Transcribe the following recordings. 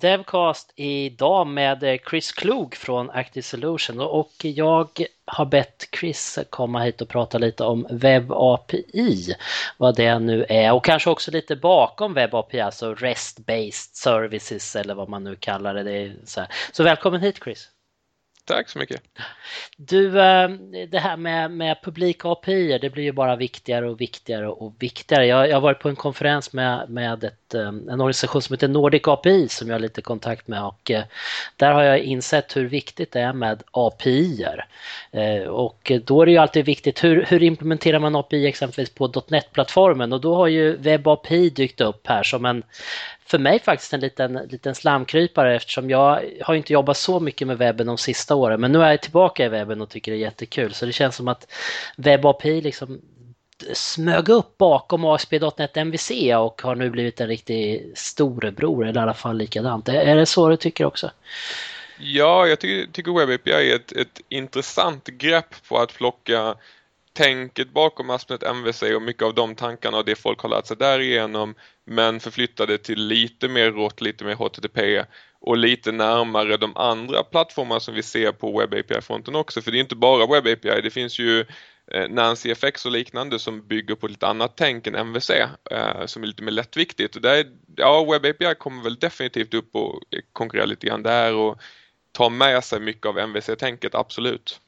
Devcast idag med eh, Chris Klug från Active Solution och jag har bett Chris komma hit och prata lite om Web API, vad det nu är och kanske också lite bakom Web API, alltså REST-based services eller vad man nu kallar det. det så, så välkommen hit Chris! Tack så mycket. Du, eh, det här med, med publika API, det blir ju bara viktigare och viktigare och viktigare. Jag, jag har varit på en konferens med, med ett, eh, en organisation som heter Nordic API som jag har lite kontakt med och eh, där har jag insett hur viktigt det är med API. Och då är det ju alltid viktigt, hur, hur implementerar man API exempelvis på .NET-plattformen och då har ju Web API dykt upp här som en för mig faktiskt en liten, liten slamkrypare eftersom jag har inte jobbat så mycket med webben de sista åren men nu är jag tillbaka i webben och tycker det är jättekul så det känns som att WebAPI liksom smög upp bakom ASP.NET MVC och har nu blivit en riktig storebror eller i alla fall likadant. Är det så du tycker också? Ja, jag tycker, tycker Web API är ett, ett intressant grepp på att plocka tänket bakom ASP.NET MVC och mycket av de tankarna och det folk har lärt sig därigenom men förflyttade till lite mer rått, lite mer HTTP och lite närmare de andra plattformarna som vi ser på Web API-fronten också. För det är inte bara Web API, det finns ju eh, Nancy FX och liknande som bygger på lite annat tänk än MVC eh, som är lite mer lättviktigt. Och där, ja, Web API kommer väl definitivt upp och eh, konkurrera lite grann där och ta med sig mycket av MVC-tänket, absolut.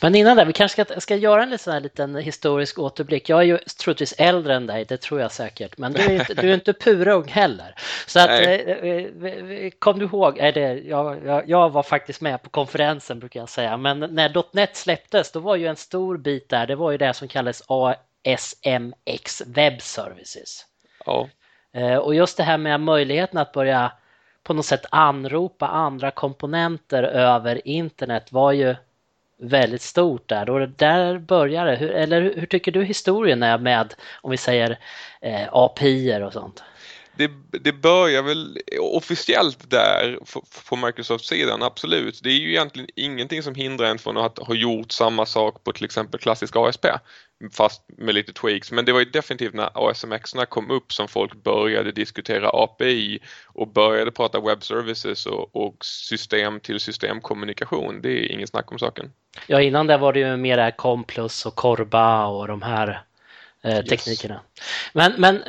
Men innan det, vi kanske ska, ska göra en liten, liten historisk återblick. Jag är ju troligtvis äldre än dig, det tror jag säkert, men du är inte, du är inte purung heller. Så att, eh, eh, kom du ihåg, är det, jag, jag, jag, var faktiskt med på konferensen brukar jag säga, men när .NET släpptes då var ju en stor bit där, det var ju det som kallades ASMX Web Services. Ja. Eh, och just det här med möjligheten att börja på något sätt anropa andra komponenter över internet var ju väldigt stort där och där börjar det. Hur, eller hur, tycker du historien är med, om vi säger eh, API och sånt? Det, det börjar väl officiellt där på Microsoft-sidan, absolut. Det är ju egentligen ingenting som hindrar en från att ha gjort samma sak på till exempel klassisk ASP fast med lite tweaks. Men det var ju definitivt när ASMX kom upp som folk började diskutera API och började prata web services och, och system till systemkommunikation. Det är inget snack om saken. Ja, innan det var det ju mer där Complus och Korba och de här eh, teknikerna. Yes. Men, men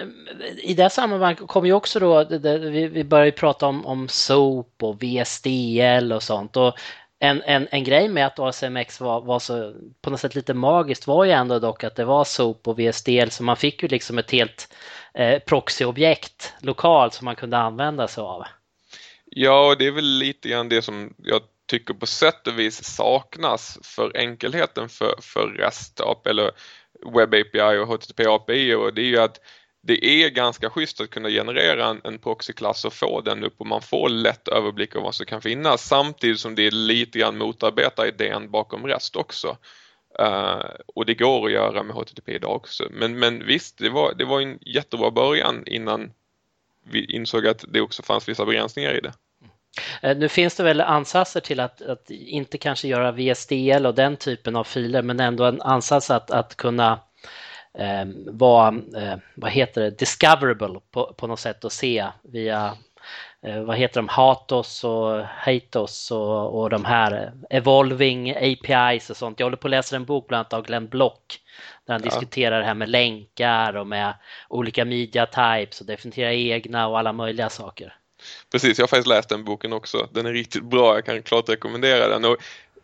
i det sammanhanget kommer ju också då, det, det, vi, vi börjar prata om, om SOAP och VSDL och sånt. Och en, en, en grej med att ASMX var, var så på något sätt lite magiskt var ju ändå dock att det var sop och VSDL så man fick ju liksom ett helt eh, proxyobjekt lokalt som man kunde använda sig av. Ja, det är väl lite grann det som jag tycker på sätt och vis saknas för enkelheten för, för REST eller Web API och HTTP API och det är ju att det är ganska schysst att kunna generera en, en proxyklass och få den upp och man får lätt överblick av vad som kan finnas samtidigt som det lite grann motarbetar idén bakom REST också. Uh, och det går att göra med HTTP idag också. Men, men visst, det var, det var en jättebra början innan vi insåg att det också fanns vissa begränsningar i det. Eh, nu finns det väl ansatser till att, att, inte kanske göra VSDL och den typen av filer men ändå en ansats att, att kunna eh, vara, eh, vad heter det, discoverable på, på något sätt och se via eh, vad heter de, Hatos och Hatos och, och de här Evolving APIs och sånt. Jag håller på att läsa en bok bland annat av Glenn Block där han ja. diskuterar det här med länkar och med olika media types och definiera egna och alla möjliga saker. Precis, jag har faktiskt läst den boken också. Den är riktigt bra, jag kan klart rekommendera den. Och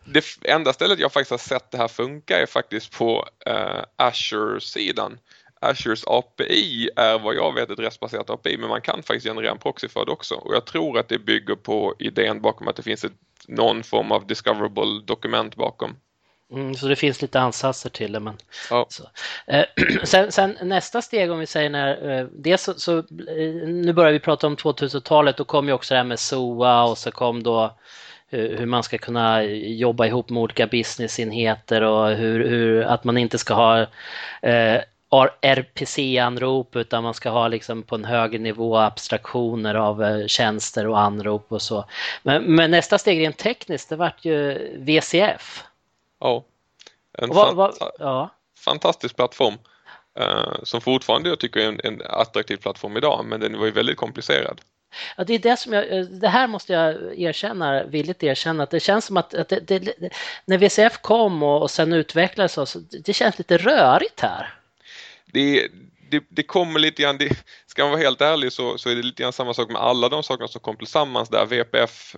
det enda stället jag faktiskt har sett det här funka är faktiskt på uh, Azure-sidan. Azures API är vad jag vet ett restbaserat API men man kan faktiskt generera en proxy för det också och jag tror att det bygger på idén bakom att det finns ett, någon form av discoverable dokument bakom. Mm, så det finns lite ansatser till det. Men, ja. eh, sen, sen, nästa steg om vi säger när, eh, dels så, så, eh, nu börjar vi prata om 2000-talet, då kom ju också det här med SOA och så kom då hur man ska kunna jobba ihop med olika businessenheter och hur, hur att man inte ska ha eh, RPC-anrop utan man ska ha liksom på en högre nivå abstraktioner av eh, tjänster och anrop och så. Men, men nästa steg rent tekniskt det vart ju VCF. Ja, en va, va, ja. fantastisk plattform eh, som fortfarande jag tycker är en, en attraktiv plattform idag men den var ju väldigt komplicerad. Ja, det är det som jag, eh, det här måste jag erkänna, villigt erkänna, att det känns som att, att det, det, när VCF kom och, och sen utvecklades så, så det känns lite rörigt här. Det, det, det, kommer lite grann, det, ska man vara helt ärlig så, så är det lite grann samma sak med alla de sakerna som kom tillsammans där, VPF,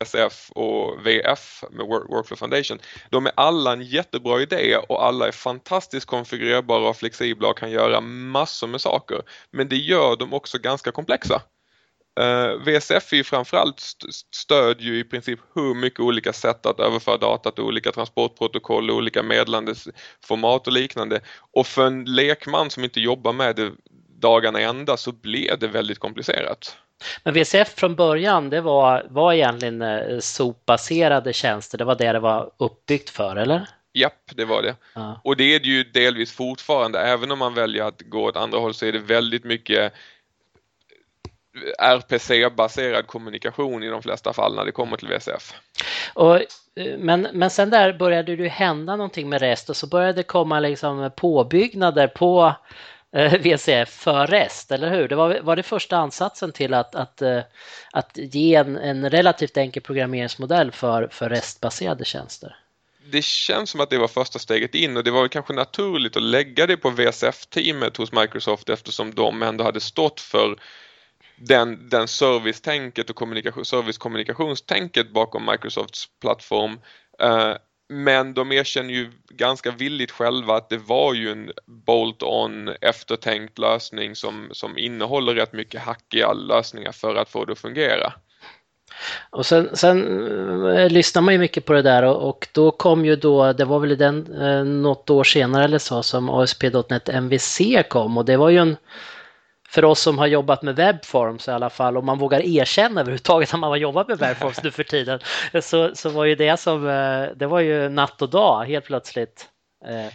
VSF och VF med Workflow Foundation. De är alla en jättebra idé och alla är fantastiskt konfigurerbara och flexibla och kan göra massor med saker. Men det gör dem också ganska komplexa. Uh, eh, VSF är ju framförallt st stödjer ju i princip hur mycket olika sätt att överföra data till olika transportprotokoll, olika meddelandeformat och liknande. Och för en lekman som inte jobbar med det dagarna ända så blir det väldigt komplicerat. Men VCF från början det var, var egentligen eh, SOP-baserade tjänster, det var det det var uppbyggt för eller? Japp, det var det. Ja. Och det är det ju delvis fortfarande, även om man väljer att gå åt andra håll så är det väldigt mycket RPC-baserad kommunikation i de flesta fall när det kommer till VCF. Och, eh, men, men sen där började det hända någonting med REST och så började det komma liksom påbyggnader på eh, VCF för REST, eller hur? Det var, var det första ansatsen till att, att, eh, att ge en, en relativt enkel programmeringsmodell för, för REST-baserade tjänster? det känns som att det var första steget in och det var kanske naturligt att lägga det på VSF-teamet hos Microsoft eftersom de ändå hade stått för den, den servicetänket och kommunikation, servicekommunikationstänket bakom Microsofts plattform. Uh, men de erkänner ju ganska villigt själva att det var ju en bolt-on eftertänkt lösning som, som innehåller rätt mycket hackiga lösningar för att få det att fungera. Och sen, sen eh, lyssnar man ju mycket på det där och, och, då kom ju då, det var väl den, eh, något år senare eller så som ASP.NET MVC kom och det var ju en för oss som har jobbat med webforms i alla fall, om man vågar erkänna överhuvudtaget att man har jobbat med webforms nu för tiden, så, så var ju det som, eh, det var ju natt och dag helt plötsligt. Eh,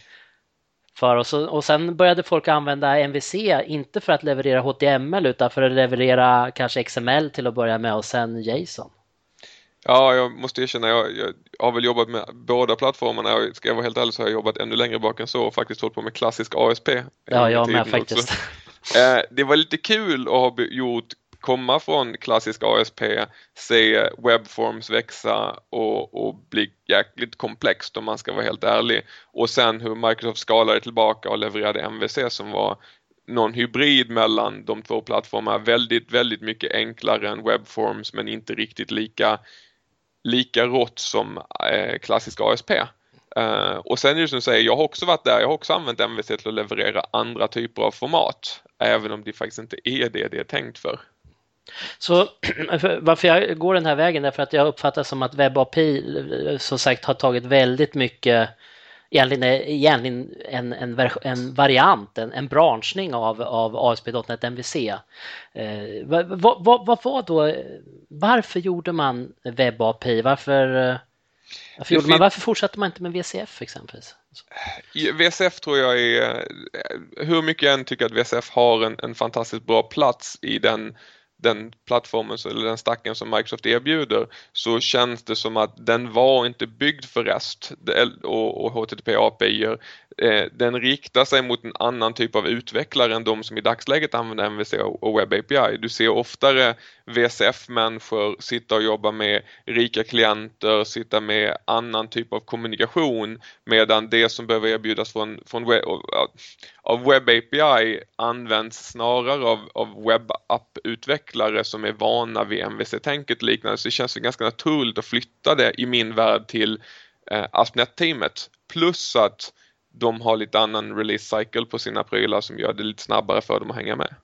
för oss. Och sen började folk använda MVC, inte för att leverera HTML utan för att leverera kanske XML till att börja med och sen JSON. Ja, jag måste erkänna, jag, jag har väl jobbat med båda plattformarna. Ska jag vara helt ärlig så har jag jobbat ännu längre bak än så och faktiskt hållit på med klassisk ASP. Ja, jag med faktiskt. Eh, det var lite kul att ha gjort komma från klassisk ASP, se webforms växa och, och bli jäkligt komplext om man ska vara helt ärlig. Och sen hur Microsoft skalade tillbaka och levererade MVC som var någon hybrid mellan de två plattformarna. Väldigt, väldigt mycket enklare än webforms men inte riktigt lika, lika rått som eh, klassisk ASP. Uh, och sen är det som du säger, jag har också varit där, jag har också använt MVC till att leverera andra typer av format. Även om det faktiskt inte är det det är tänkt för. Så varför jag går den här vägen är för att jag uppfattar som att WebAPI eh, som sagt har tagit väldigt mycket egentligen, eh, egentligen en, en, en variant, en, en branschning av, av ASP.NET MVC. Eh, vad, vad, vad var då, varför gjorde man WebAPI? Varför varför, gjorde man, varför fortsatte man inte med VCF exempelvis? VCF tror jag är, hur mycket jag än tycker att VCF har en, en fantastiskt bra plats i den den plattformen eller den stacken som Microsoft erbjuder så känns det som att den var inte byggd för REST och, och HTTP API. Eh, den riktar sig mot en annan typ av utvecklare än de som i dagsläget använder MVC och Web API. Du ser oftare VCF-människor sitta och jobba med rika klienter, sitta med annan typ av kommunikation medan det som behöver erbjudas från, från web, av Web API används snarare av, av webbapp-utvecklare som är vana vid MVC-tänket liknande så det känns ganska naturligt att flytta det i min värld till eh, AspNet-teamet plus att de har lite annan release cycle på sina prylar som gör det lite snabbare för dem att hänga med.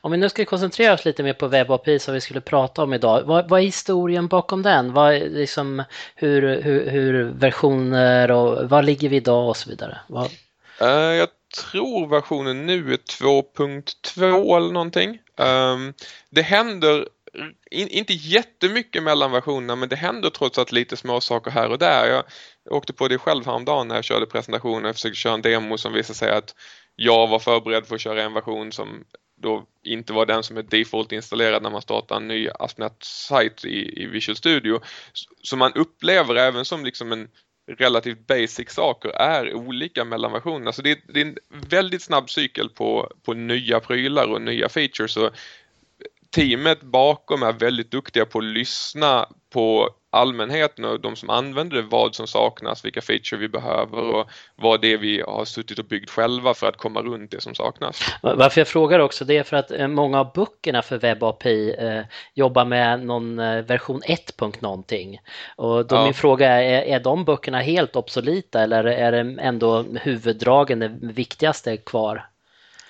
Om vi nu ska koncentrera oss lite mer på WebAPI som vi skulle prata om idag. Vad, vad är historien bakom den? Vad, liksom, hur, hur, hur versioner och var ligger vi idag och så vidare? Vad... Uh, jag tror versionen nu är 2.2 eller någonting. Um, det händer in, inte jättemycket mellan versionerna men det händer trots allt lite små saker här och där. Jag, åkte på det själv häromdagen när jag körde presentationen och försökte köra en demo som visade sig att jag var förberedd för att köra en version som då inte var den som är default installerad när man startar en ny AspNet-sajt i, i, Visual Studio. Så man upplever även som liksom en relativt basic saker är olika mellan versionerna. Så det är, det är en väldigt snabb cykel på, på nya prylar och nya features. Så teamet bakom är väldigt duktiga på att lyssna på allmänheten och de som använder det, vad som saknas, vilka feature vi behöver och vad det är vi har suttit och byggt själva för att komma runt det som saknas. Varför jag frågar också det är för att eh, många av böckerna för WebAPI eh, jobbar med någon eh, version 1. någonting. Och då ja. min fråga är, är de böckerna helt obsoleta eller är det ändå huvuddragen det viktigaste kvar?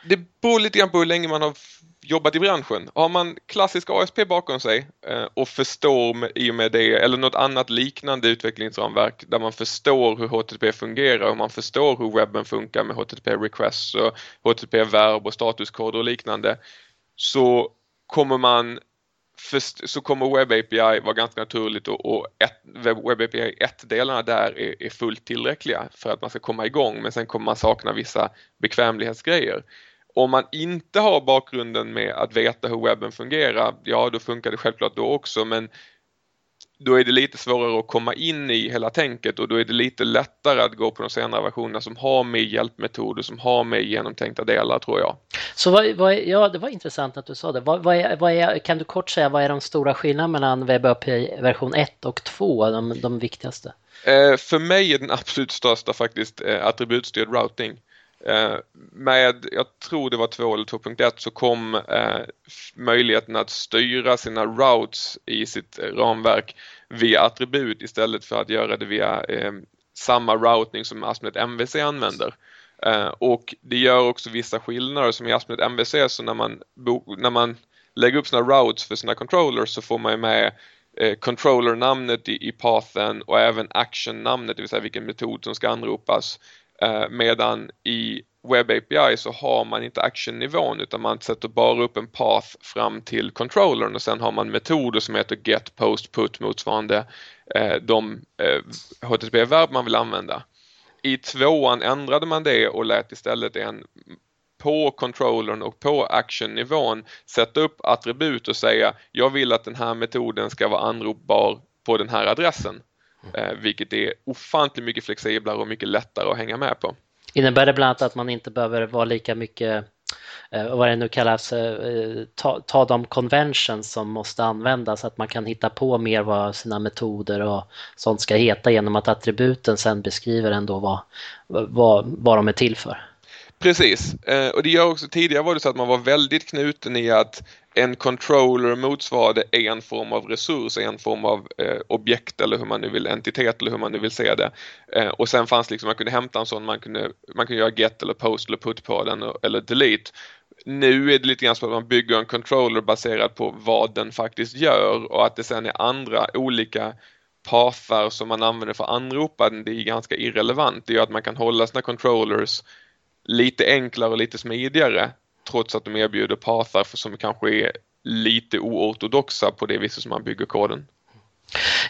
Det beror lite grann på hur länge man har jobbat i branschen. Har man klassisk ASP bakom sig eh, och förstår i och med det eller något annat liknande utvecklingsramverk där man förstår hur HTTP fungerar och man förstår hur webben funkar med HTTP requests och HTTP verb och statuskoder och liknande så kommer man så kommer Web API vara ganska naturligt och, och ett, Web API 1-delarna där är, är fullt tillräckliga för att man ska komma igång men sen kommer man sakna vissa bekvämlighetsgrejer. Om man inte har bakgrunden med att veta hur webben fungerar, ja då funkar det självklart då också men då är det lite svårare att komma in i hela tänket och då är det lite lättare att gå på de senare versionerna som har med hjälpmetoder, som har med genomtänkta delar tror jag. Så vad, vad, ja, det var intressant att du sa det. Vad, vad, är, vad är, kan du kort säga vad är de stora skillnaderna mellan WebAPI version 1 och 2, de, de viktigaste? Eh, för mig är den absolut största faktiskt eh, attributstyrd routing. Eh, med, jag tror det var 2 eller 2.1 så kom eh, möjligheten att styra sina routes i sitt ramverk via attribut istället för att göra det via eh, samma routing som ASP.NET MVC använder. Och det gör också vissa skillnader som i ASP.NET MVC så när man, när man lägger upp sina routes för sina controllers så får man med controller-namnet i, i pathen och även action-namnet, det vill säga vilken metod som ska anropas. Eh, medan i Web API så har man inte action-nivån utan man sätter bara upp en path fram till controllern och sen har man metoder som heter get, post, put motsvarande eh, de eh, HTTP-verb man vill använda. I tvåan ändrade man det och lät istället en på controllern och på action-nivån sätta upp attribut och säga jag vill att den här metoden ska vara anropbar på den här adressen. Eh, vilket är ofantligt mycket flexiblare och mycket lättare att hänga med på. Innebär det bland annat att man inte behöver vara lika mycket eh, vad det nu kallas, eh, ta, ta de conventions som måste användas, att man kan hitta på mer vad sina metoder och sånt ska heta genom att attributen sen beskriver ändå vad, vad, vad de är till för. Precis, och det gör också tidigare var det så att man var väldigt knuten i att en controller motsvarade en form av resurs, en form av eh, objekt eller hur man nu vill, entitet eller hur man nu vill se det. Eh, och sen fanns liksom, man kunde hämta en sån, man kunde, man kunde göra get eller post eller put på den eller delete. Nu är det lite grann så att man bygger en controller baserad på vad den faktiskt gör och att det sen är andra olika pathar som man använder för att anropa den, det är ganska irrelevant. Det gör att man kan hålla sina controllers lite enklare och lite smidigare trots att de erbjuder pathar som kanske är lite oortodoxa på det viset som man bygger koden.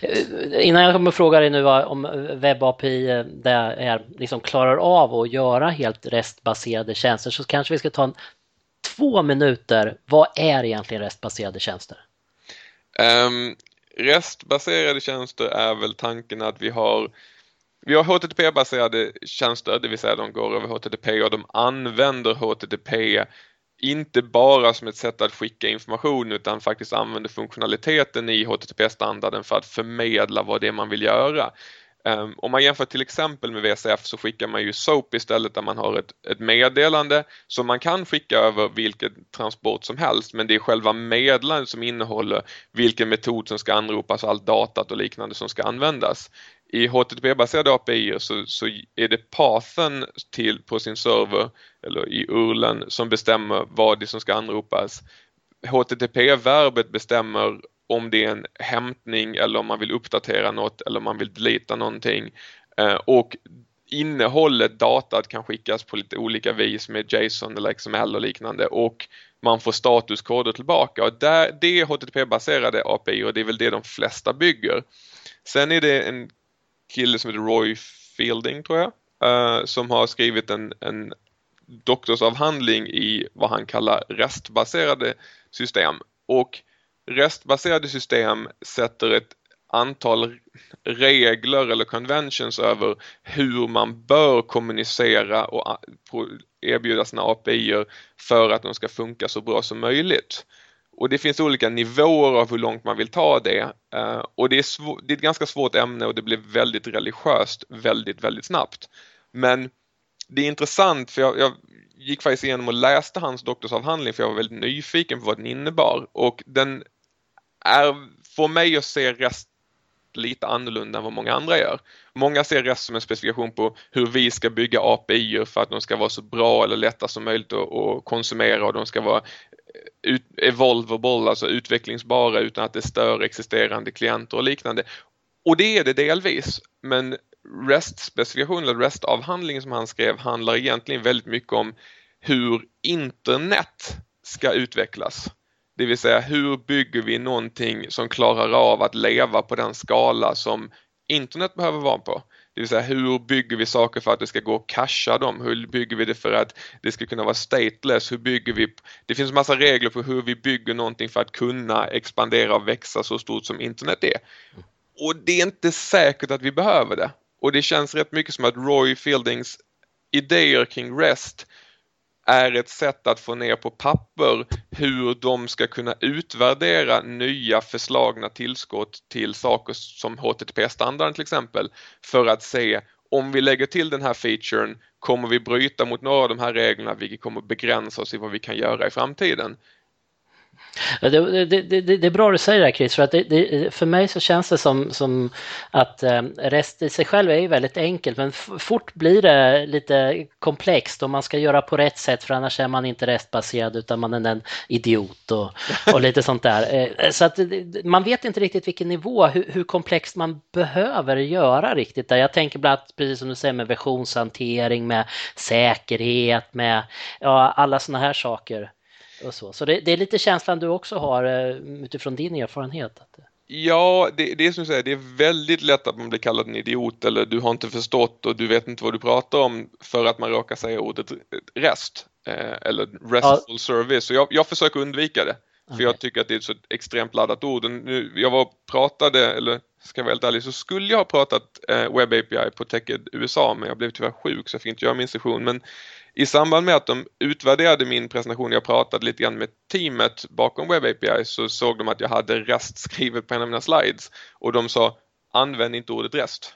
Eh, innan jag kommer fråga dig nu om WebAPI eh, det är, liksom klarar av att göra helt restbaserade tjänster så kanske vi ska ta en, två minuter. Vad är egentligen restbaserade tjänster? Um, restbaserade tjänster är väl tanken att vi har vi har HTTP-baserade tjänster, det vill säga de går över HTTP och de använder HTTP inte bara som ett sätt att skicka information utan faktiskt använder funktionaliteten i HTTP-standarden för att förmedla vad det är man vill göra. Ehm, om man jämför till exempel med VCF så skickar man ju SOAP istället där man har ett, ett meddelande som man kan skicka över vilken transport som helst men det är själva meddelandet som innehåller vilken metod som ska anropas, och allt datat och liknande som ska användas. I HTTP-baserade API så, så är det pathen till på sin server eller i URLen som bestämmer vad det som ska anropas. HTTP-verbet bestämmer om det är en hämtning eller om man vill uppdatera något eller om man vill delita någonting. Eh, och innehållet, datat kan skickas på lite olika vis med JSON eller XML och liknande och man får statuskoder tillbaka och där, det är HTTP-baserade API och det är väl det de flesta bygger. Sen är det en kille som heter Roy Fielding tror jag, uh, som har skrivit en, en doktorsavhandling i vad han kallar restbaserade system och restbaserade system sätter ett antal regler eller conventions över hur man bör kommunicera och erbjuda sina API för att de ska funka så bra som möjligt. Och det finns olika nivåer av hur långt man vill ta det. Eh, och det är, det är ett ganska svårt ämne och det blir väldigt religiöst väldigt, väldigt snabbt. Men det är intressant för jag, jag gick faktiskt igenom och läste hans doktorsavhandling för jag var väldigt nyfiken på vad den innebar och den är, får mig att se rest lite annorlunda än vad många andra gör. Många ser REST som en specifikation på hur vi ska bygga API för att de ska vara så bra eller lätta som möjligt att konsumera och de ska vara eh, ut, evolvable, alltså utvecklingsbara utan att det stör existerande klienter och liknande. Och det är det delvis, men REST-specifikationen, eller REST-avhandlingen som han skrev handlar egentligen väldigt mycket om hur internet ska utvecklas. Det vill säga hur bygger vi någonting som klarar av att leva på den skala som internet behöver vara på. Det vill säga hur bygger vi saker för att det ska gå att casha dem? Hur bygger vi det för att det ska kunna vara stateless? Hur bygger vi? Det finns massa regler för hur vi bygger någonting för att kunna expandera och växa så stort som internet är. Och det är inte säkert att vi behöver det. Och det känns rätt mycket som att Roy Fieldings idéer kring REST är ett sätt att få ner på papper hur de ska kunna utvärdera nya förslagna tillskott till saker som HTTP-standarden till exempel för att se om vi lägger till den här featuren kommer vi bryta mot några av de här reglerna vilket kommer begränsa oss i vad vi kan göra i framtiden. Det, det, det, det, är bra du säger det här Chris, för, att för mig så känns det som, som att eh, rest i sig själv är ju väldigt enkelt men fort blir det lite komplext och man ska göra på rätt sätt för annars är man inte restbaserad utan man är en idiot och, och lite sånt där. Eh, så att man vet inte riktigt vilken nivå, hur, hur komplext man behöver göra riktigt där. Jag tänker bland annat, precis som du säger, med versionshantering, med säkerhet, med ja, alla sådana här saker. Och så så det, det, är lite känslan du också har eh, utifrån din erfarenhet? Ja, det, det är som du säger, det är väldigt lätt att man blir kallad en idiot eller du har inte förstått och du vet inte vad du pratar om för att man råkar säga ordet rest eh, eller restful ja. service. Så jag, jag försöker undvika det. För okay. jag tycker att det är ett så extremt laddat ord. Nu, jag var pratade, eller ska jag vara helt ärlig, så skulle jag ha pratat eh, Web API på Teched USA men jag blev tyvärr sjuk så jag fick inte göra min session. Men i samband med att de utvärderade min presentation, jag pratade lite grann med teamet bakom Web API så såg de att jag hade REST skrivet på en av mina slides och de sa använd inte ordet REST.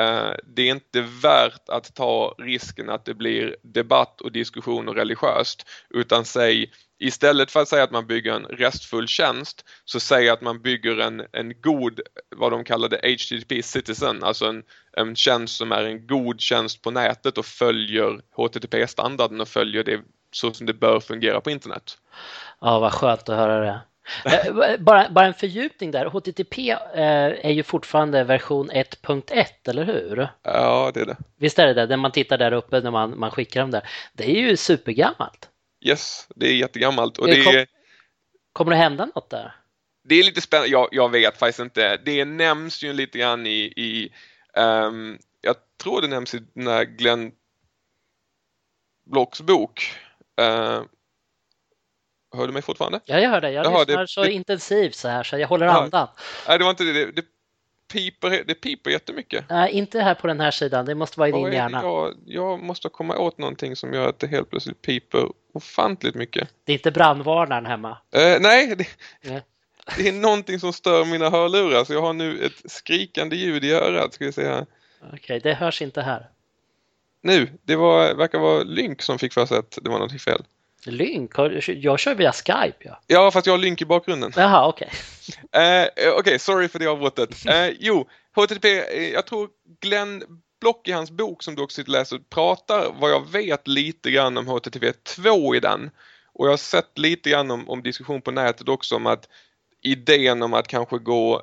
Eh, det är inte värt att ta risken att det blir debatt och diskussion och religiöst utan säg istället för att säga att man bygger en restfull tjänst så säg att man bygger en, en god, vad de kallade HTTP Citizen, alltså en, en tjänst som är en god tjänst på nätet och följer HTTP-standarden och följer det så som det bör fungera på internet. Ja, vad skönt att höra det. Eh, bara, bara en fördjupning där. HTTP eh, är ju fortfarande version 1.1, eller hur? Ja, det är det. Visst är det det? När man tittar där uppe när man, man skickar dem där. Det är ju supergammalt. Yes, det är jättegammalt. Och det, är... Kommer det hända något där? Det är lite spännande. Jag, jag vet faktiskt inte. Det nämns ju lite grann i, i um, jag tror det nämns i den här Glenn Blocks bok. Uh, Hör du mig fortfarande? Ja, jag hör dig. Jag Jaha, lyssnar det, så det, intensivt så här så jag håller aha. andan. Nej, det var inte det. Det, det, piper, det piper jättemycket. Nej, inte här på den här sidan. Det måste vara i din hjärna. Jag, jag måste komma åt någonting som gör att det helt plötsligt piper ofantligt mycket. Det är inte brandvarnaren hemma? Uh, nej, det, nej, det är någonting som stör mina hörlurar så jag har nu ett skrikande ljud i örat. Ska vi se här. Okej, okay, det hörs inte här. Nu, det var, verkar vara Lynk som fick för sig att det var någonting fel. Lynk? Jag kör via Skype ja. Ja, fast jag har Lynk i bakgrunden. Jaha, okej. Okay. Uh, eh, Okej, okay, sorry för det avbrottet. Uh, jo, HTTP, eh, jag tror Glenn Block i hans bok som du också sitter och läser pratar vad jag vet lite grann om HTTP 2 i den. Och jag har sett lite grann om, om diskussion på nätet också om att idén om att kanske gå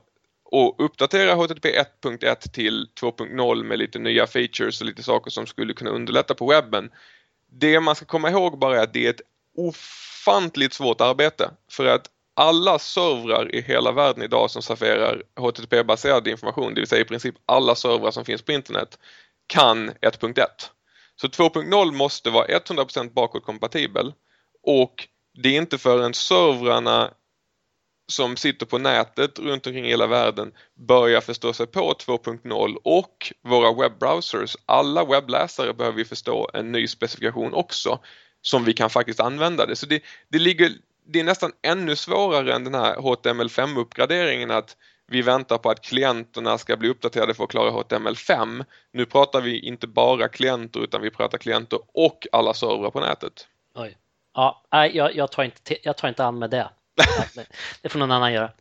och uppdatera HTTP 1.1 till 2.0 med lite nya features och lite saker som skulle kunna underlätta på webben det man ska komma ihåg bara är att det är ett ofantligt svårt arbete för att alla servrar i hela världen idag som serverar HTTP-baserad information, det vill säga i princip alla servrar som finns på internet, kan 1.1. Så 2.0 måste vara 100% bakåtkompatibel och det är inte förrän servrarna som sitter på nätet runt omkring hela världen börjar förstå sig på 2.0 och våra webbrowsers, alla webbläsare behöver förstå en ny specifikation också som vi kan faktiskt använda det. Så det, det ligger det är nästan ännu svårare än den här HTML5-uppgraderingen att vi väntar på att klienterna ska bli uppdaterade för att klara HTML5. Nu pratar vi inte bara klienter utan vi pratar klienter och alla servrar på nätet. Oj. Ja, jag, jag, tar inte, jag tar inte an med det. Det får någon annan göra.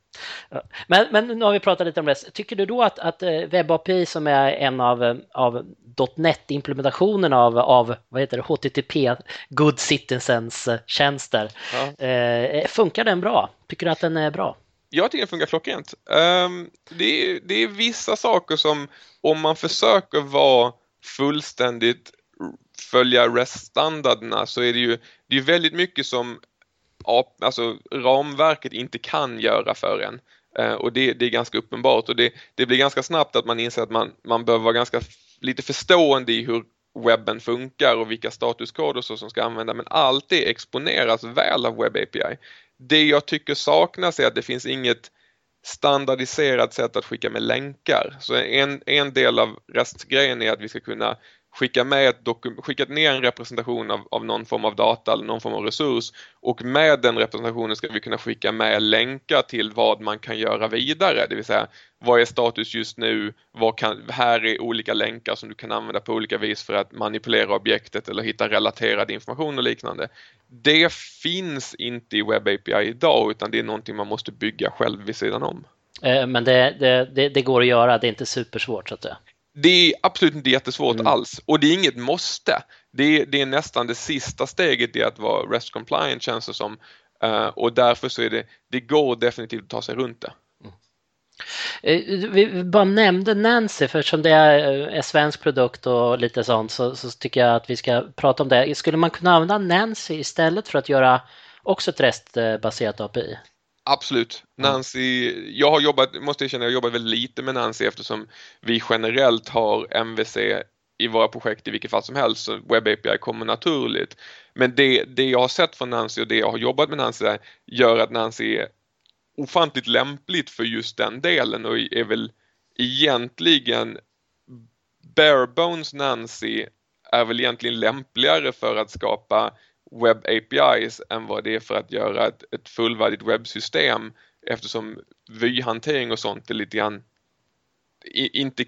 Men, men nu har vi pratat lite om det. Tycker du då att, att eh, WebAPI som är en av, eh, av .NET-implementationen av, av vad heter det, HTTP, Good Citizens-tjänster, ja. eh, funkar den bra? Tycker du att den är bra? Jag tycker den funkar klockrent. Um, det, är, det är vissa saker som om man försöker vara fullständigt följa REST-standarderna så är det ju det är väldigt mycket som alltså, ramverket inte kan göra för en. Eh, och det, det, är ganska uppenbart och det, det, blir ganska snabbt att man inser att man, man behöver vara ganska lite förstående i hur webben funkar och vilka statuskoder som ska användas men allt det exponeras väl av Web API. Det jag tycker saknas är att det finns inget standardiserat sätt att skicka med länkar. Så en, en del av restgrejen är att vi ska kunna skicka med ett skicka ner en representation av, av någon form av data eller någon form av resurs och med den representationen ska vi kunna skicka med länkar till vad man kan göra vidare, det vill säga vad är status just nu, vad kan, här är olika länkar som du kan använda på olika vis för att manipulera objektet eller hitta relaterad information och liknande. Det finns inte i Web API idag utan det är någonting man måste bygga själv vid sidan om. Eh, men det, det, det, det går att göra, det är inte supersvårt så att säga. Det är absolut inte jättesvårt mm. alls och det är inget måste. Det är, det är nästan det sista steget i att vara REST compliant känns det som uh, och därför så är det, det går definitivt att ta sig runt det. Mm. Vi bara nämnde Nancy för eftersom det är en svensk produkt och lite sånt så, så, tycker jag att vi ska prata om det. Skulle man kunna använda Nancy istället för att göra också ett REST-baserat API? Absolut. Nancy, jag har jobbat, måste jag känna, jag har jobbat väldigt lite med Nancy eftersom vi generellt har MVC i våra projekt i vilket fall som helst, så Web API kommer naturligt. Men det, det jag har sett från Nancy och det jag har jobbat med Nancy där gör att Nancy är ofantligt lämpligt för just den delen och är väl egentligen bare bones Nancy är väl egentligen lämpligare för att skapa web APIs än vad det är för att göra ett, ett fullvärdigt webbsystem eftersom vyhantering och sånt är lite grann inte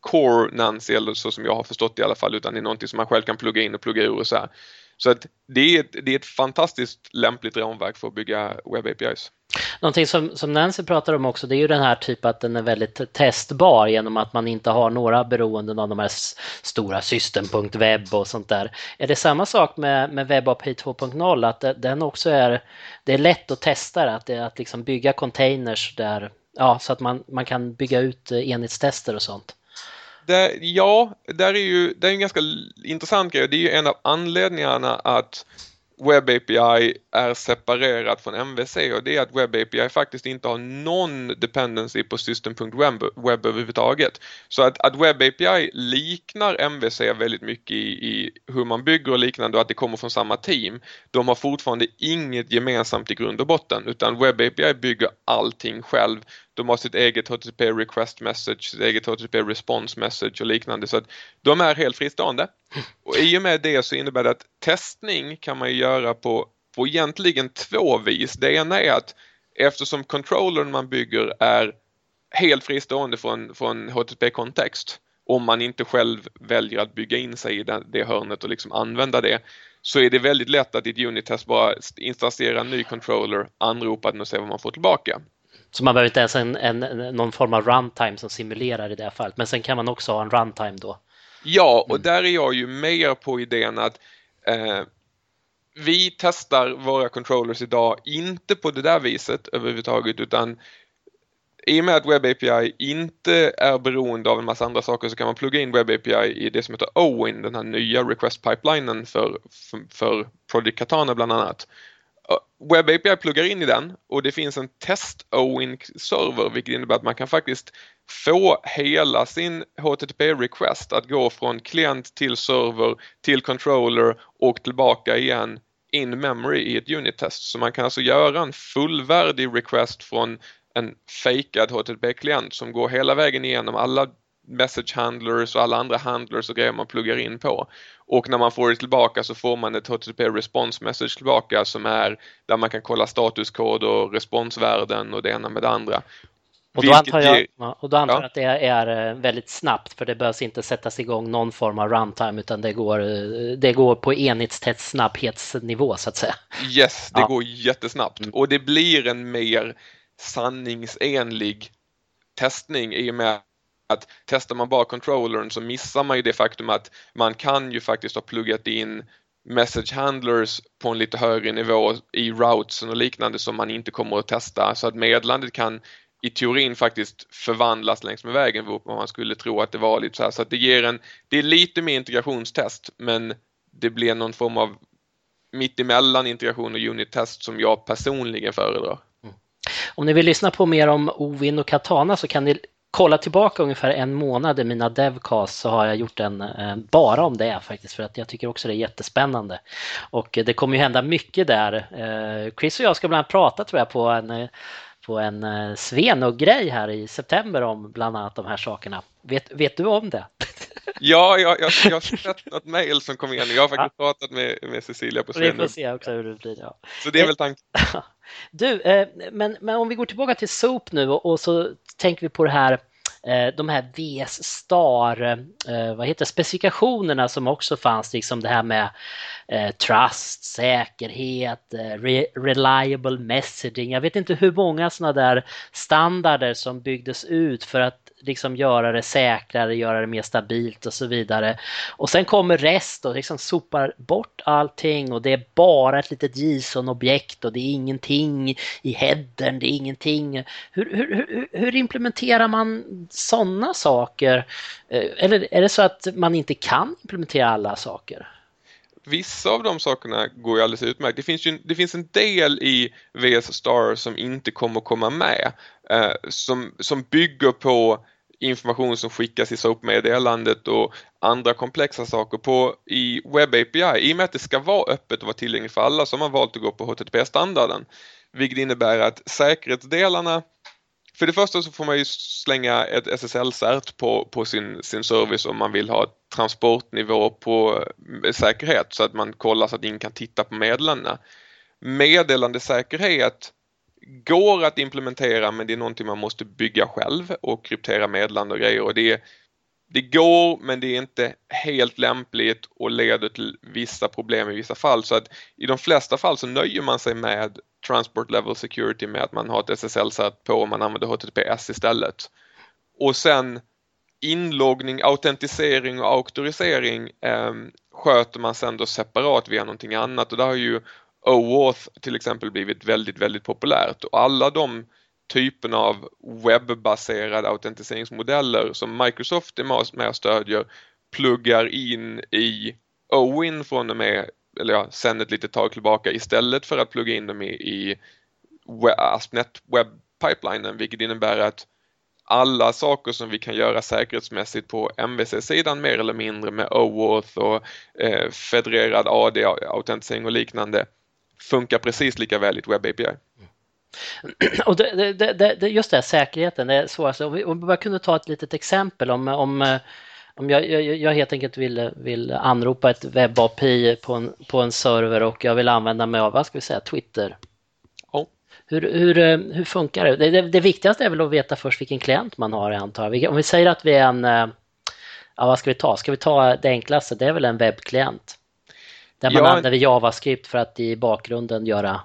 core Nancy eller så som jag har förstått det i alla fall utan det är någonting som man själv kan plugga in och plugga ur och så här. Så att det är ett, det är ett fantastiskt lämpligt ramverk för att bygga webb APIs. Någonting som, som Nancy pratar om också det är ju den här typen att den är väldigt testbar genom att man inte har några beroenden av de här stora system.web och sånt där. Är det samma sak med, med WebAPI 2.0 att den också är, det är lätt att testa det, att, det, att liksom bygga containers där, ja, så att man, man kan bygga ut eh, enhetstester och sånt? Det, ja, där är ju det är en ganska intressant grej. Det är ju en av anledningarna att Web API är separerat från MVC och det är att Web API faktiskt inte har någon dependency på system.web web överhuvudtaget. Så att, att Web API liknar MVC väldigt mycket i, i, hur man bygger och liknande och att det kommer från samma team. De har fortfarande inget gemensamt i grund och botten utan Web API bygger allting själv de har sitt eget HTTP request message, sitt eget HTTP response message och liknande så att de är helt fristående. Och i och med det så innebär det att testning kan man göra på, på egentligen två vis. Det ena är att eftersom controllern man bygger är helt fristående från, från HTTP-kontext om man inte själv väljer att bygga in sig i det, det hörnet och liksom använda det så är det väldigt lätt att i ett unit-test bara installera en ny controller, anropa den och se vad man får tillbaka. Så man behöver inte ens en, en, någon form av runtime som simulerar i det här fallet. Men sen kan man också ha en runtime då. Ja, och mm. där är jag ju mer på idén att eh, vi testar våra controllers idag inte på det där viset överhuvudtaget utan i och med att Web API inte är beroende av en massa andra saker så kan man plugga in Web API i det som heter OWIN, den här nya request pipelinen för, för, för Project Katana bland annat. Web API pluggar in i den och det finns en test OINC-server vilket innebär att man kan faktiskt få hela sin HTTP-request att gå från klient till server till controller och tillbaka igen in memory i ett unit-test. Så man kan alltså göra en fullvärdig request från en fejkad HTTP-klient som går hela vägen igenom alla message handlers och alla andra handlers och grejer man pluggar in på. Och när man får det tillbaka så får man ett HTTP response message tillbaka som är där man kan kolla statuskod och responsvärden och det ena med det andra. Och då antar jag, och då antar jag att det är eh, väldigt snabbt för det behövs inte sättas igång någon form av runtime utan det går, eh, det går på enhetstätt snabbhetsnivå så att säga. Yes, det ja. går jättesnabbt mm. och det blir en mer sanningsenlig testning i och med att testar man bara controllern så missar man ju det faktum att man kan ju faktiskt ha pluggat in message handlers på en lite högre nivå i routesen och liknande som man inte kommer att testa så att medlandet kan i teorin faktiskt förvandlas längs med vägen vad man skulle tro att det var lite så här. Så att det ger en, det är lite mer integrationstest men det blir någon form av mittemellan integration och unit-test som jag personligen föredrar. Mm. Om ni vill lyssna på mer om Ovin och Katana så kan ni kolla tillbaka ungefär en månad i mina devcast så har jag gjort en eh, bara om det faktiskt för att jag tycker också det är jättespännande. Och eh, det kommer ju hända mycket där. Eh, Chris och jag ska bland annat prata tror jag på en på en Svenug-grej här i september om bland annat de här sakerna. Vet, vet du om det? Ja, jag, jag, jag har sett något mejl som kom in. Jag har faktiskt ja. pratat med, med Cecilia på Svenug. Vi får se också hur det blir. Ja. Så det är väl tanken. Du, eh, men, men om vi går tillbaka till SOP nu och, och så tänker vi på det här Eh, de här VS Star, eh, vad heter specifikationerna som också fanns, liksom det här med eh, trust, säkerhet, reliable messaging. Jag vet inte hur många sådana där standarder som byggdes ut för att liksom göra det säkrare, göra det mer stabilt och så vidare. Och sen kommer REST och liksom sopar bort allting och det är bara ett litet JSON-objekt och det är ingenting i headern, det är ingenting. Hur, hur, hur, hur implementerar man sådana saker? Eh, eller är det så att man inte kan implementera alla saker? vissa av de sakerna går ju alldeles utmärkt. Det finns, ju, det finns en del i VS Star som inte kommer komma med eh, som, som bygger på information som skickas i SOAP-meddelandet och andra komplexa saker på i Web API. I och med att det ska vara öppet och vara tillgängligt för alla så har man valt att gå på HTTP-standarden. Vilket innebär att säkerhetsdelarna för det första så får man ju slänga ett SSL-cert på, på sin, sin service om man vill ha transportnivå på eh, säkerhet så att man kollar så att ingen kan titta på meddelandena. Meddelandesäkerhet går att implementera men det är någonting man måste bygga själv och kryptera meddelande och grejer. Och det, det går men det är inte helt lämpligt och leder till vissa problem i vissa fall. Så att i de flesta fall så nöjer man sig med Transport Level Security med att man har ett SSL satt på och man använder HTTPS istället. Och sen inloggning, autentisering och auktorisering eh, sköter man sen då separat via någonting annat. Och där har ju OAuth till exempel blivit väldigt, väldigt populärt och alla de typerna av webbaserade autentiseringsmodeller som Microsoft är med och stödjer pluggar in i OWIN från och med, eller ja, sen ett litet tag tillbaka istället för att plugga in dem i, i AspNet Web Pipelinen vilket innebär att alla saker som vi kan göra säkerhetsmässigt på MVC-sidan mer eller mindre med OAuth och eh, federerad AD-autentisering och liknande funkar precis lika väl i ett webb API. Och det, det, det, just det, säkerheten, det är svårast. Alltså, om vi, om vi bara kunde ta ett litet exempel om, om, om jag, jag, jag helt enkelt vill, vill anropa ett webb-API på en, på en server och jag vill använda mig av, vad ska vi säga, Twitter. Oh. Hur, hur, hur funkar det? Det, det? viktigaste är väl att veta först vilken klient man har, antar jag. Om vi säger att vi är en, ja vad ska vi ta? Ska vi ta det enklaste? Det är väl en webbklient? Där man ja, använder JavaScript för att i bakgrunden göra...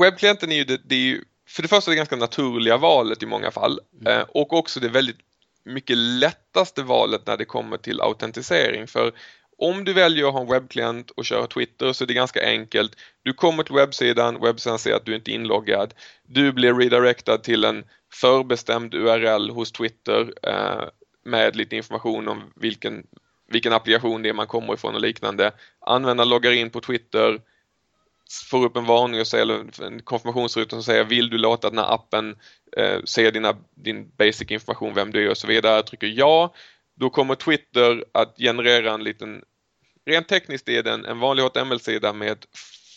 Webbklienten är ju, det, det är ju för det första det ganska naturliga valet i många fall mm. eh, och också det väldigt mycket lättaste valet när det kommer till autentisering för om du väljer att ha en webbklient och köra Twitter så är det ganska enkelt. Du kommer till webbsidan, webbsidan säger att du inte är inloggad. Du blir redirectad till en förbestämd URL hos Twitter eh, med lite information om vilken vilken applikation det är man kommer ifrån och liknande. Användaren loggar in på Twitter, får upp en varning och säger, en konfirmationsruta som säger vill du låta den här appen eh, se dina, din basic information, vem du är och så vidare. Jag trycker ja. Då kommer Twitter att generera en liten, rent tekniskt är det en vanlig HTML-sida med ett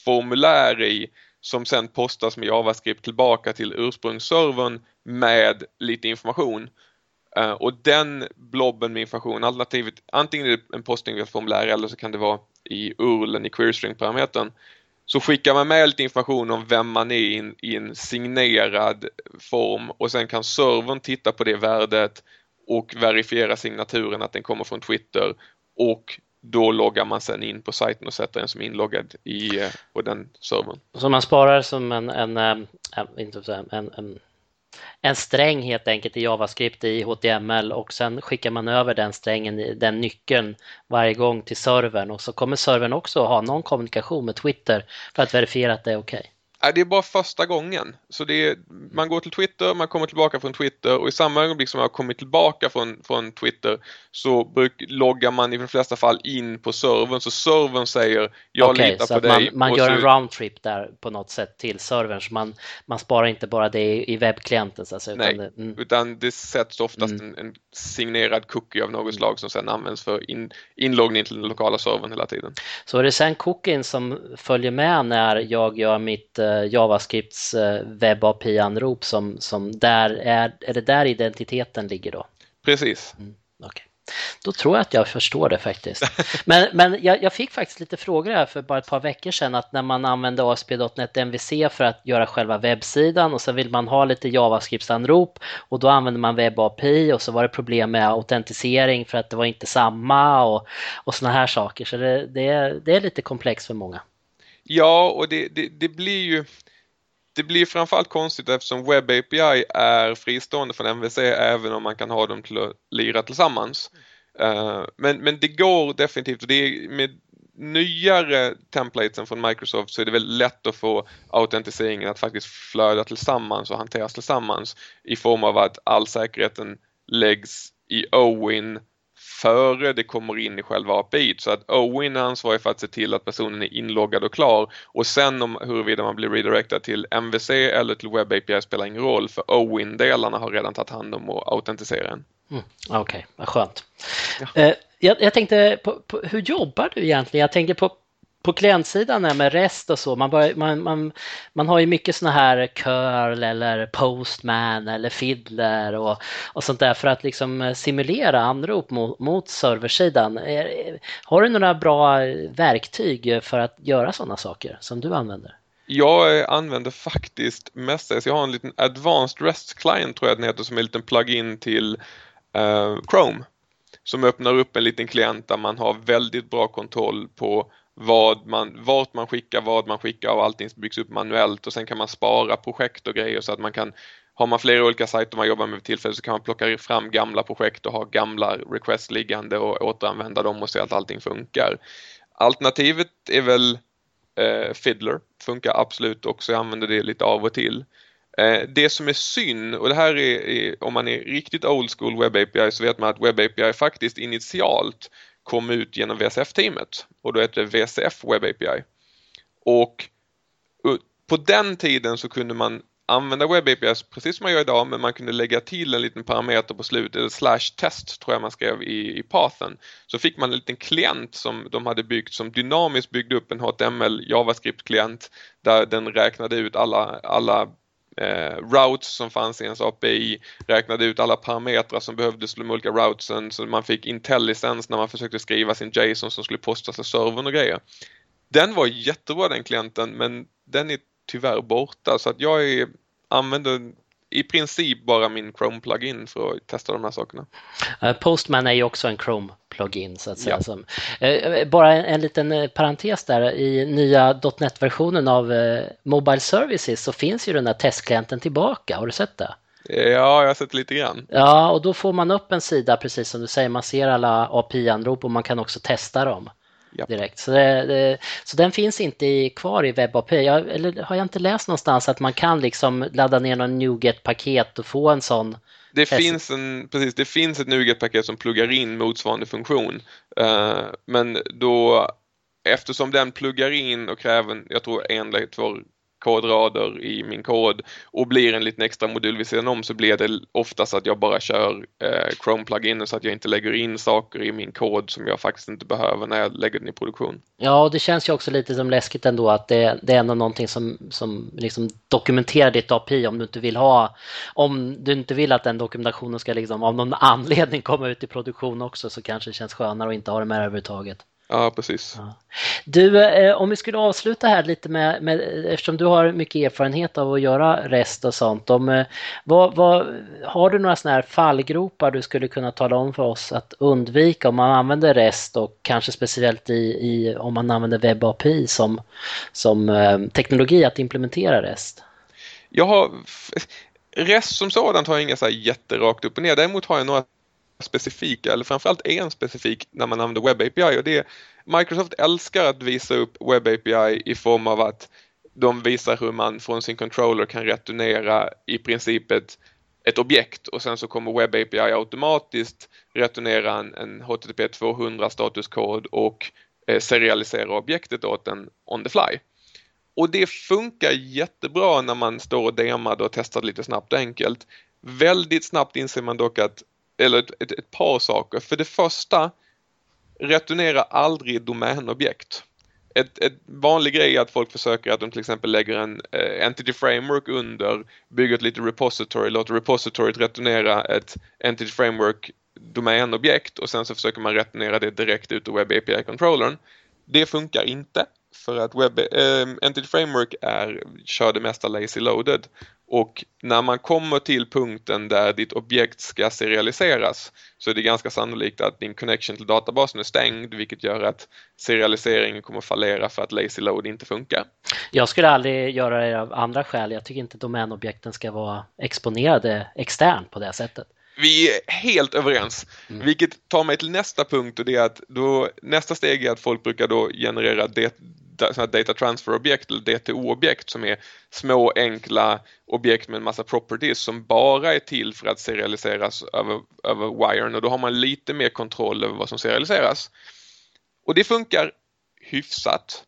formulär i som sen postas med JavaScript tillbaka till ursprungsservern med lite information. Uh, och den blobben med information, alternativet antingen är det en postningsformulär eller så kan det vara i URLen i querystring-parametern. Så skickar man med lite information om vem man är i en, i en signerad form och sen kan servern titta på det värdet och verifiera signaturen att den kommer från Twitter och då loggar man sen in på sajten och sätter den som inloggad i, eh, på den servern. Så man sparar som en, en, eh, en, en, en en sträng helt enkelt i JavaScript i HTML och sen skickar man över den strängen, den nyckeln varje gång till servern och så kommer servern också ha någon kommunikation med Twitter för att verifiera att det är okej. Okay. Nej, det är bara första gången. Så det är, man går till Twitter, man kommer tillbaka från Twitter och i samma ögonblick som man har kommit tillbaka från, från Twitter så bruk, loggar man i de flesta fall in på servern. Så servern säger jag okay, litar på dig. Man, man gör så, en roundtrip där på något sätt till servern så man, man sparar inte bara det i, i webbklienten. Så alltså, Nej, utan det, mm. utan det sätts oftast mm. en, en, signerad cookie av något mm. slag som sedan används för in, inloggning till den lokala servern hela tiden. Så är det sen cookien som följer med när jag gör mitt uh, JavaScripts uh, webb API-anrop som, som där är, är det där identiteten ligger då? Precis. Mm, okay. Då tror jag att jag förstår det faktiskt. Men, men jag, jag, fick faktiskt lite frågor här för bara ett par veckor sedan att när man använde ASP.NET MVC för att göra själva webbsidan och så vill man ha lite JavaScript-anrop och då använder man webb API och så var det problem med autentisering för att det var inte samma och, och sådana här saker. Så det, det, är, det är lite komplext för många. Ja, och det, det, det blir ju det blir framförallt konstigt eftersom Web API är fristående från MVC även om man kan ha dem till att lira tillsammans. Eh, men, men det går definitivt och det är med nyare templatesen från Microsoft så är det väldigt lätt att få autentiseringen att faktiskt flöda tillsammans och hanteras tillsammans i form av att all säkerheten läggs i OWIN före det kommer in i själva API så att Owin är ansvarig för att se till att personen är inloggad och klar och sen om huruvida man blir redirectad till MVC eller till Web API spelar ingen roll för Owin-delarna har redan tagit hand om att autentisera en. Mm, Okej, okay, vad skönt. Ja. Eh, jag, jag, tänkte, på, på, hur jobbar du egentligen? Jag tänker på på klientsidan med REST och så, man, bör, man, man, man har ju mycket sådana här curl eller postman eller fiddler och, och sånt där för att liksom eh, simulera anrop mot, mot serversidan. Eh, har du några bra verktyg för att göra sådana saker som du använder? Jag eh, använder faktiskt mestadels, jag har en liten advanced REST client tror jag den heter som är en liten plugin till uh, Chrome som öppnar upp en liten klient där man har väldigt bra kontroll på vad man, vart man skickar, vad man skickar och allting byggs upp manuellt och sen kan man spara projekt och grejer så att man kan har man flera olika sajter man jobbar med vid tillfälle så kan man plocka fram gamla projekt och ha gamla requests liggande och återanvända dem och se att allting funkar. Alternativet är väl eh, Fiddler, funkar absolut också, jag använder det lite av och till. Eh, det som är synd, och det här är, är, om man är riktigt old school Web API så vet man att Web API faktiskt initialt kom ut genom VSF-teamet och då hette det VSF Web API. Och eh, på den tiden så kunde man använda Web API precis som man gör idag men man kunde lägga till en liten parameter på slutet, eller slash test tror jag man skrev i, i pathen. Så fick man en liten klient som de hade byggt som dynamiskt byggde upp en HTML JavaScript-klient där den räknade ut alla, alla eh, routes som fanns i ens API, räknade ut alla parametrar som behövdes till de olika routesen så man fick intelligence när man försökte skriva sin JSON som skulle postas till servern och grejer. Den var jättebra den klienten men den är tyvärr borta så att jag är, använder i princip bara min Chrome-plugin för att testa de här sakerna. Eh, Postman är ju också en Chrome-plugin så att säga. Ja. Eh, bara en, en, liten eh, parentes där, i nya .NET-versionen av Mobile Services så finns ju den här testklienten tillbaka, har du sett det? Ja, jag har sett lite grann. Ja, och då får man upp en sida precis som du säger, man ser alla API-anrop och man kan också testa dem direkt. Så, det, det, så den finns inte i, kvar i WebAPI. Jag, eller har jag inte läst någonstans att man kan liksom ladda ner någon NuGet-paket och få en sån det finns, en, precis, det finns ett NuGet-paket som pluggar in motsvarande funktion. Uh, men då eftersom den pluggar in och kräver, jag tror en eller två kodrader i min kod och blir en liten extra modul vid sidan om så blir det oftast att jag bara kör eh, Chrome plugin så att jag inte lägger in saker i min kod som jag faktiskt inte behöver när jag lägger den i produktion. Ja, och det känns ju också lite som läskigt ändå att det, det är ändå någonting som, som liksom dokumenterar ditt API om du inte vill ha, om du inte vill att den dokumentationen ska liksom av någon anledning komma ut i produktion också så kanske det känns skönare att inte ha det med överhuvudtaget. Ja, precis. Ja. Du, eh, om vi skulle avsluta här lite med, med, eftersom du har mycket erfarenhet av att göra rest och sånt. Om, eh, vad, vad, har du några sådana här fallgropar du skulle kunna tala om för oss att undvika om man använder rest och kanske speciellt i, i om man använder WebAPI som, som eh, teknologi att implementera rest? Jag har, rest som sådant har jag inga så här jätterakt upp och ner. Däremot har jag några specifika, eller framförallt en specifik när man använder Web API och det är Microsoft älskar att visa upp Web API i form av att de visar hur man från sin controller kan returnera i princip ett, ett objekt och sen så kommer Web API automatiskt returnera en, en HTTP 200 statuskod och eh, serialisera objektet åt en on the fly. Och det funkar jättebra när man står och demar och testar lite snabbt och enkelt. Väldigt snabbt inser man dock att eller ett, ett, ett par saker. För det första, returnera aldrig domänobjekt. Ett, ett vanlig grej är att folk försöker att de till exempel lägger en eh, Entity Framework under, bygger ett litet repository, låter repositoriet returnera ett Entity Framework domänobjekt och sen så försöker man returnera det direkt ut ur Web API-controllern. Det funkar inte för att Web, eh, Entity Framework är, kör det mesta lazy loaded och när man kommer till punkten där ditt objekt ska serialiseras så är det ganska sannolikt att din connection till databasen är stängd vilket gör att serialiseringen kommer fallera för att lazy load inte funkar. Jag skulle aldrig göra det av andra skäl. Jag tycker inte domänobjekten ska vara exponerade externt på det sättet. Vi är helt överens, mm. vilket tar mig till nästa punkt och det är att då, nästa steg är att folk brukar då generera det data transfer-objekt eller DTO-objekt som är små enkla objekt med en massa properties som bara är till för att serialiseras över, över wiren och då har man lite mer kontroll över vad som serialiseras. Och det funkar hyfsat.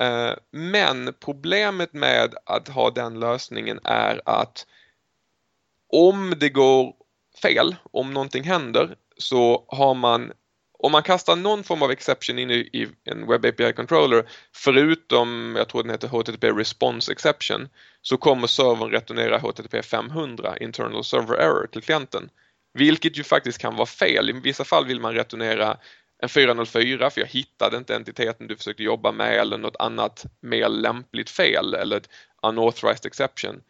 Eh, men problemet med att ha den lösningen är att om det går fel, om någonting händer, så har man om man kastar någon form av exception in i, i en Web API controller förutom, jag tror den heter HTTP Response Exception, så kommer servern returnera HTTP 500 Internal Server Error till klienten. Vilket ju faktiskt kan vara fel. I vissa fall vill man returnera en 404 för jag hittade inte entiteten du försökte jobba med eller något annat mer lämpligt fel eller ett unauthorized exception.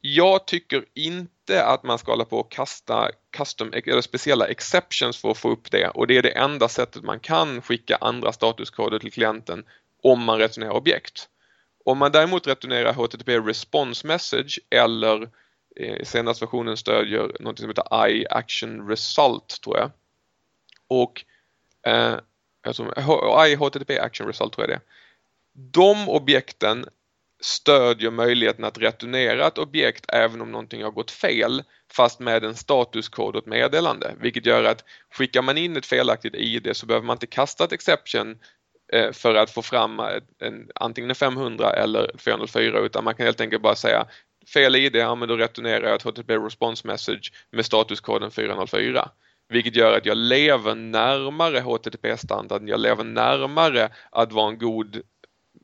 Jag tycker inte att man ska hålla på och kasta custom, eller speciella exceptions för att få upp det och det är det enda sättet man kan skicka andra statuskoder till klienten om man returnerar objekt. Om man däremot returnerar HTTP response message eller eh, senaste versionen stödjer något som heter I action result tror jag. Och eh, I HTTP action result tror jag det. De objekten stödjer möjligheten att returnera ett objekt även om någonting har gått fel fast med en statuskod och ett meddelande. Vilket gör att skickar man in ett felaktigt ID så behöver man inte kasta ett exception eh, för att få fram en, antingen en 500 eller 404 utan man kan helt enkelt bara säga fel ID, ja men då returnerar jag ett HTTP response message med statuskoden 404 vilket gör att jag lever närmare HTTP-standarden, jag lever närmare att vara en god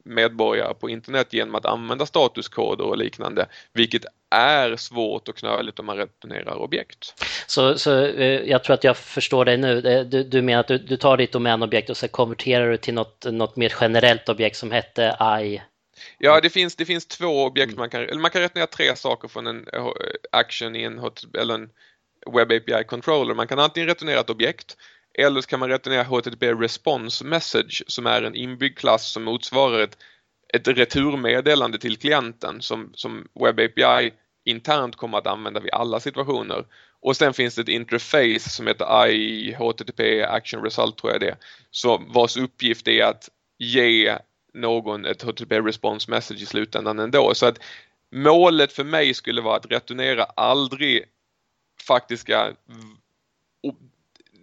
medborgare på internet genom att använda statuskoder och liknande, vilket är svårt och knöligt om man returnerar objekt. Så, så eh, jag tror att jag förstår dig nu. Eh, du, du menar att du, du tar ditt domänobjekt och så konverterar du till något, något mer generellt objekt som hette I Ja, det finns, det finns två objekt man kan, eller man kan returnera tre saker från en eh, action i en, eller en Web API controller. Man kan antingen returnera ett objekt eller så kan man returnera HTTP response message som är en inbyggd klass som motsvarar ett, ett returmeddelande till klienten som, som Web API internt kommer att använda vid alla situationer. Och sen finns det ett interface som heter IHTTP Action Result tror jag det så vars uppgift är att ge någon ett HTTP response message i slutändan ändå. Så att målet för mig skulle vara att returnera aldrig faktiska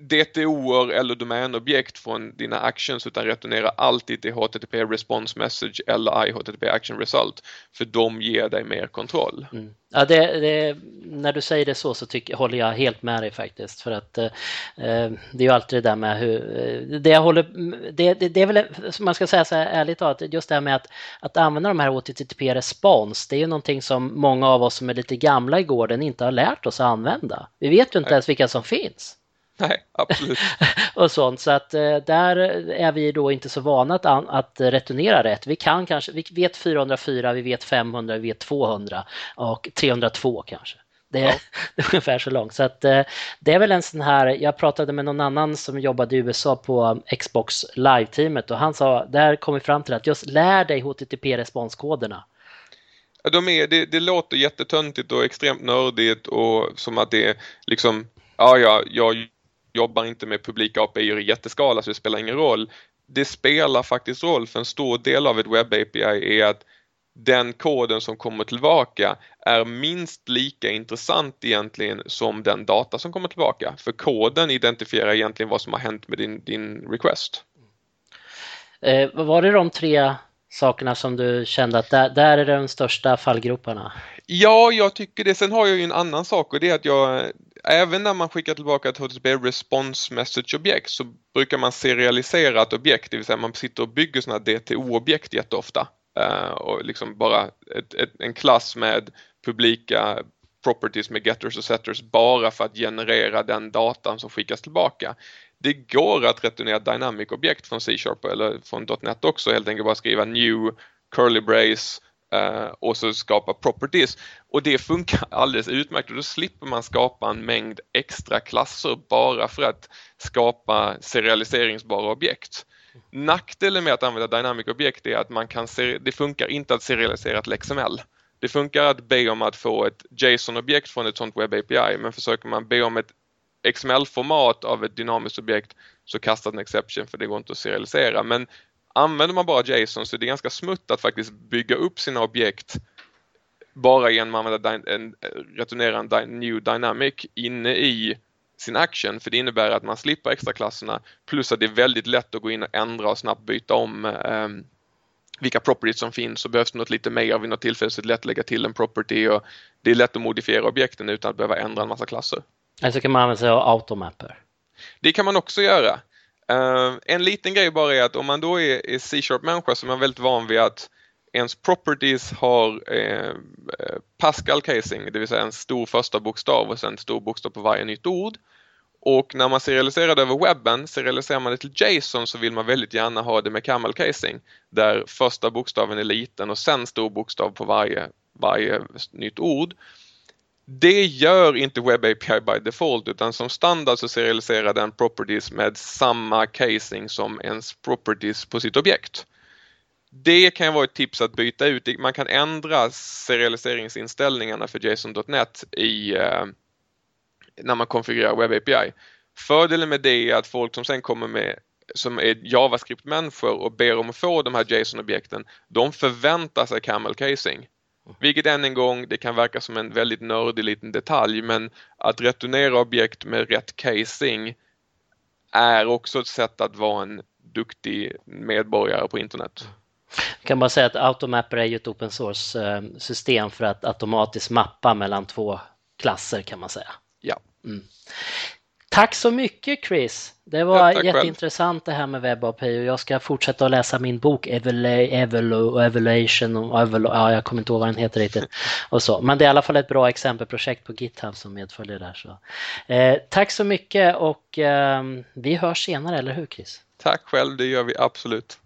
DTO eller domänobjekt från dina actions utan returnera alltid till HTTP response message eller IHTTP action result för de ger dig mer kontroll. Mm. Ja, det, det, när du säger det så så tycker, håller jag helt med dig faktiskt för att eh, eh det är ju alltid det där med hur eh, det jag håller det, det, det är väl som man ska säga så här ärligt talat just det här med att, att använda de här HTTP respons det är ju någonting som många av oss som är lite gamla i gården inte har lärt oss att använda. Vi vet ju inte ens vilka som finns. Nej, absolut. och sånt. Så att eh, där är vi då inte så vana att, att returnera rätt. Vi kan kanske, vi vet 404, vi vet 500, vi vet 200 och 302 kanske. Det är, ja. det är ungefär så långt. Så att, eh, det är väl en sån här, jag pratade med någon annan som jobbade i USA på Xbox Live-teamet och han sa, där kom vi fram till att just lär dig HTTP-responskoderna. Ja, de är, det, det låter jättetöntigt och extremt nördigt och som att det är liksom, ja, ja, jag jobbar inte med publika API i jätteskala så det spelar ingen roll. Det spelar faktiskt roll för en stor del av ett webb API är att den koden som kommer tillbaka är minst lika intressant egentligen som den data som kommer tillbaka. För koden identifierar egentligen vad som har hänt med din, din request. Eh, var det de tre sakerna som du kände att där, där är de största fallgroparna? Ja, jag tycker det. Sen har jag ju en annan sak och det är att jag även när man skickar tillbaka ett HTTP response message objekt så brukar man serialisera ett objekt, det vill säga man sitter och bygger sådana DTO-objekt jätteofta. Uh, och liksom bara ett, ett, en klass med publika properties med getters och setters bara för att generera den datan som skickas tillbaka. Det går att returnera dynamic objekt från C-sharp eller från .NET också, helt enkelt bara skriva new curly brace eh, och så skapa properties. Och det funkar alldeles utmärkt och då slipper man skapa en mängd extra klasser bara för att skapa serialiseringsbara objekt. Nackdelen med att använda dynamic objekt är att man kan det funkar inte att serialisera ett XML. Det funkar att be om att få ett JSON-objekt från ett sånt webb API men försöker man be om ett XML-format av ett dynamiskt objekt så kastar den exception för det går inte att serialisera. Men använder man bara JSON så är det ganska smutt att faktiskt bygga upp sina objekt bara genom att använda en, returnera en new dynamic inne i sin action för det innebär att man slipper extra klasserna plus att det är väldigt lätt att gå in och ändra och snabbt byta om eh, vilka properties som finns och behövs det något lite mer vid något tillfälle så är det lätt att lägga till en property och det är lätt att modifiera objekten utan att behöva ändra en massa klasser. Eller så kan man använda sig av automapper. Det kan man också göra. Uh, en liten grej bara är att om man då är, är C-sharp-människa så är man väldigt van vid att ens properties har eh, eh Pascal casing, det vill säga en stor första bokstav och sen en stor bokstav på varje nytt ord. Och när man serialiserar det över webben, serialiserar man det till JSON så vill man väldigt gärna ha det med camel casing där första bokstaven är liten och sen stor bokstav på varje, varje nytt ord. Det gör inte Web API by default utan som standard så serialiserar den properties med samma casing som ens properties på sitt objekt. Det kan vara ett tips att byta ut. Man kan ändra serialiseringsinställningarna för JSON.NET i eh, när man konfigurerar Web API. Fördelen med det är att folk som sen kommer med som är JavaScript-människor och ber om att få de här JSON-objekten, de förväntar sig camel casing. Vilket än en gång, det kan verka som en väldigt nördig liten detalj men att returnera objekt med rätt casing är också ett sätt att vara en duktig medborgare på internet. Jag kan bara säga att Automapper är ju ett open source eh, system för att automatiskt mappa mellan två klasser kan man säga. Ja. Mm. Tack så mycket Chris! Det var ja, jätteintressant själv. det här med WebAPI och jag ska fortsätta att läsa min bok Evaluation och Evol ja, jag kommer inte ihåg vad den heter riktigt. Och så. Men det är i alla fall ett bra exempelprojekt på GitHub som medföljer där. Så. Eh, tack så mycket och eh, vi hörs senare, eller hur Chris? Tack själv, det gör vi absolut.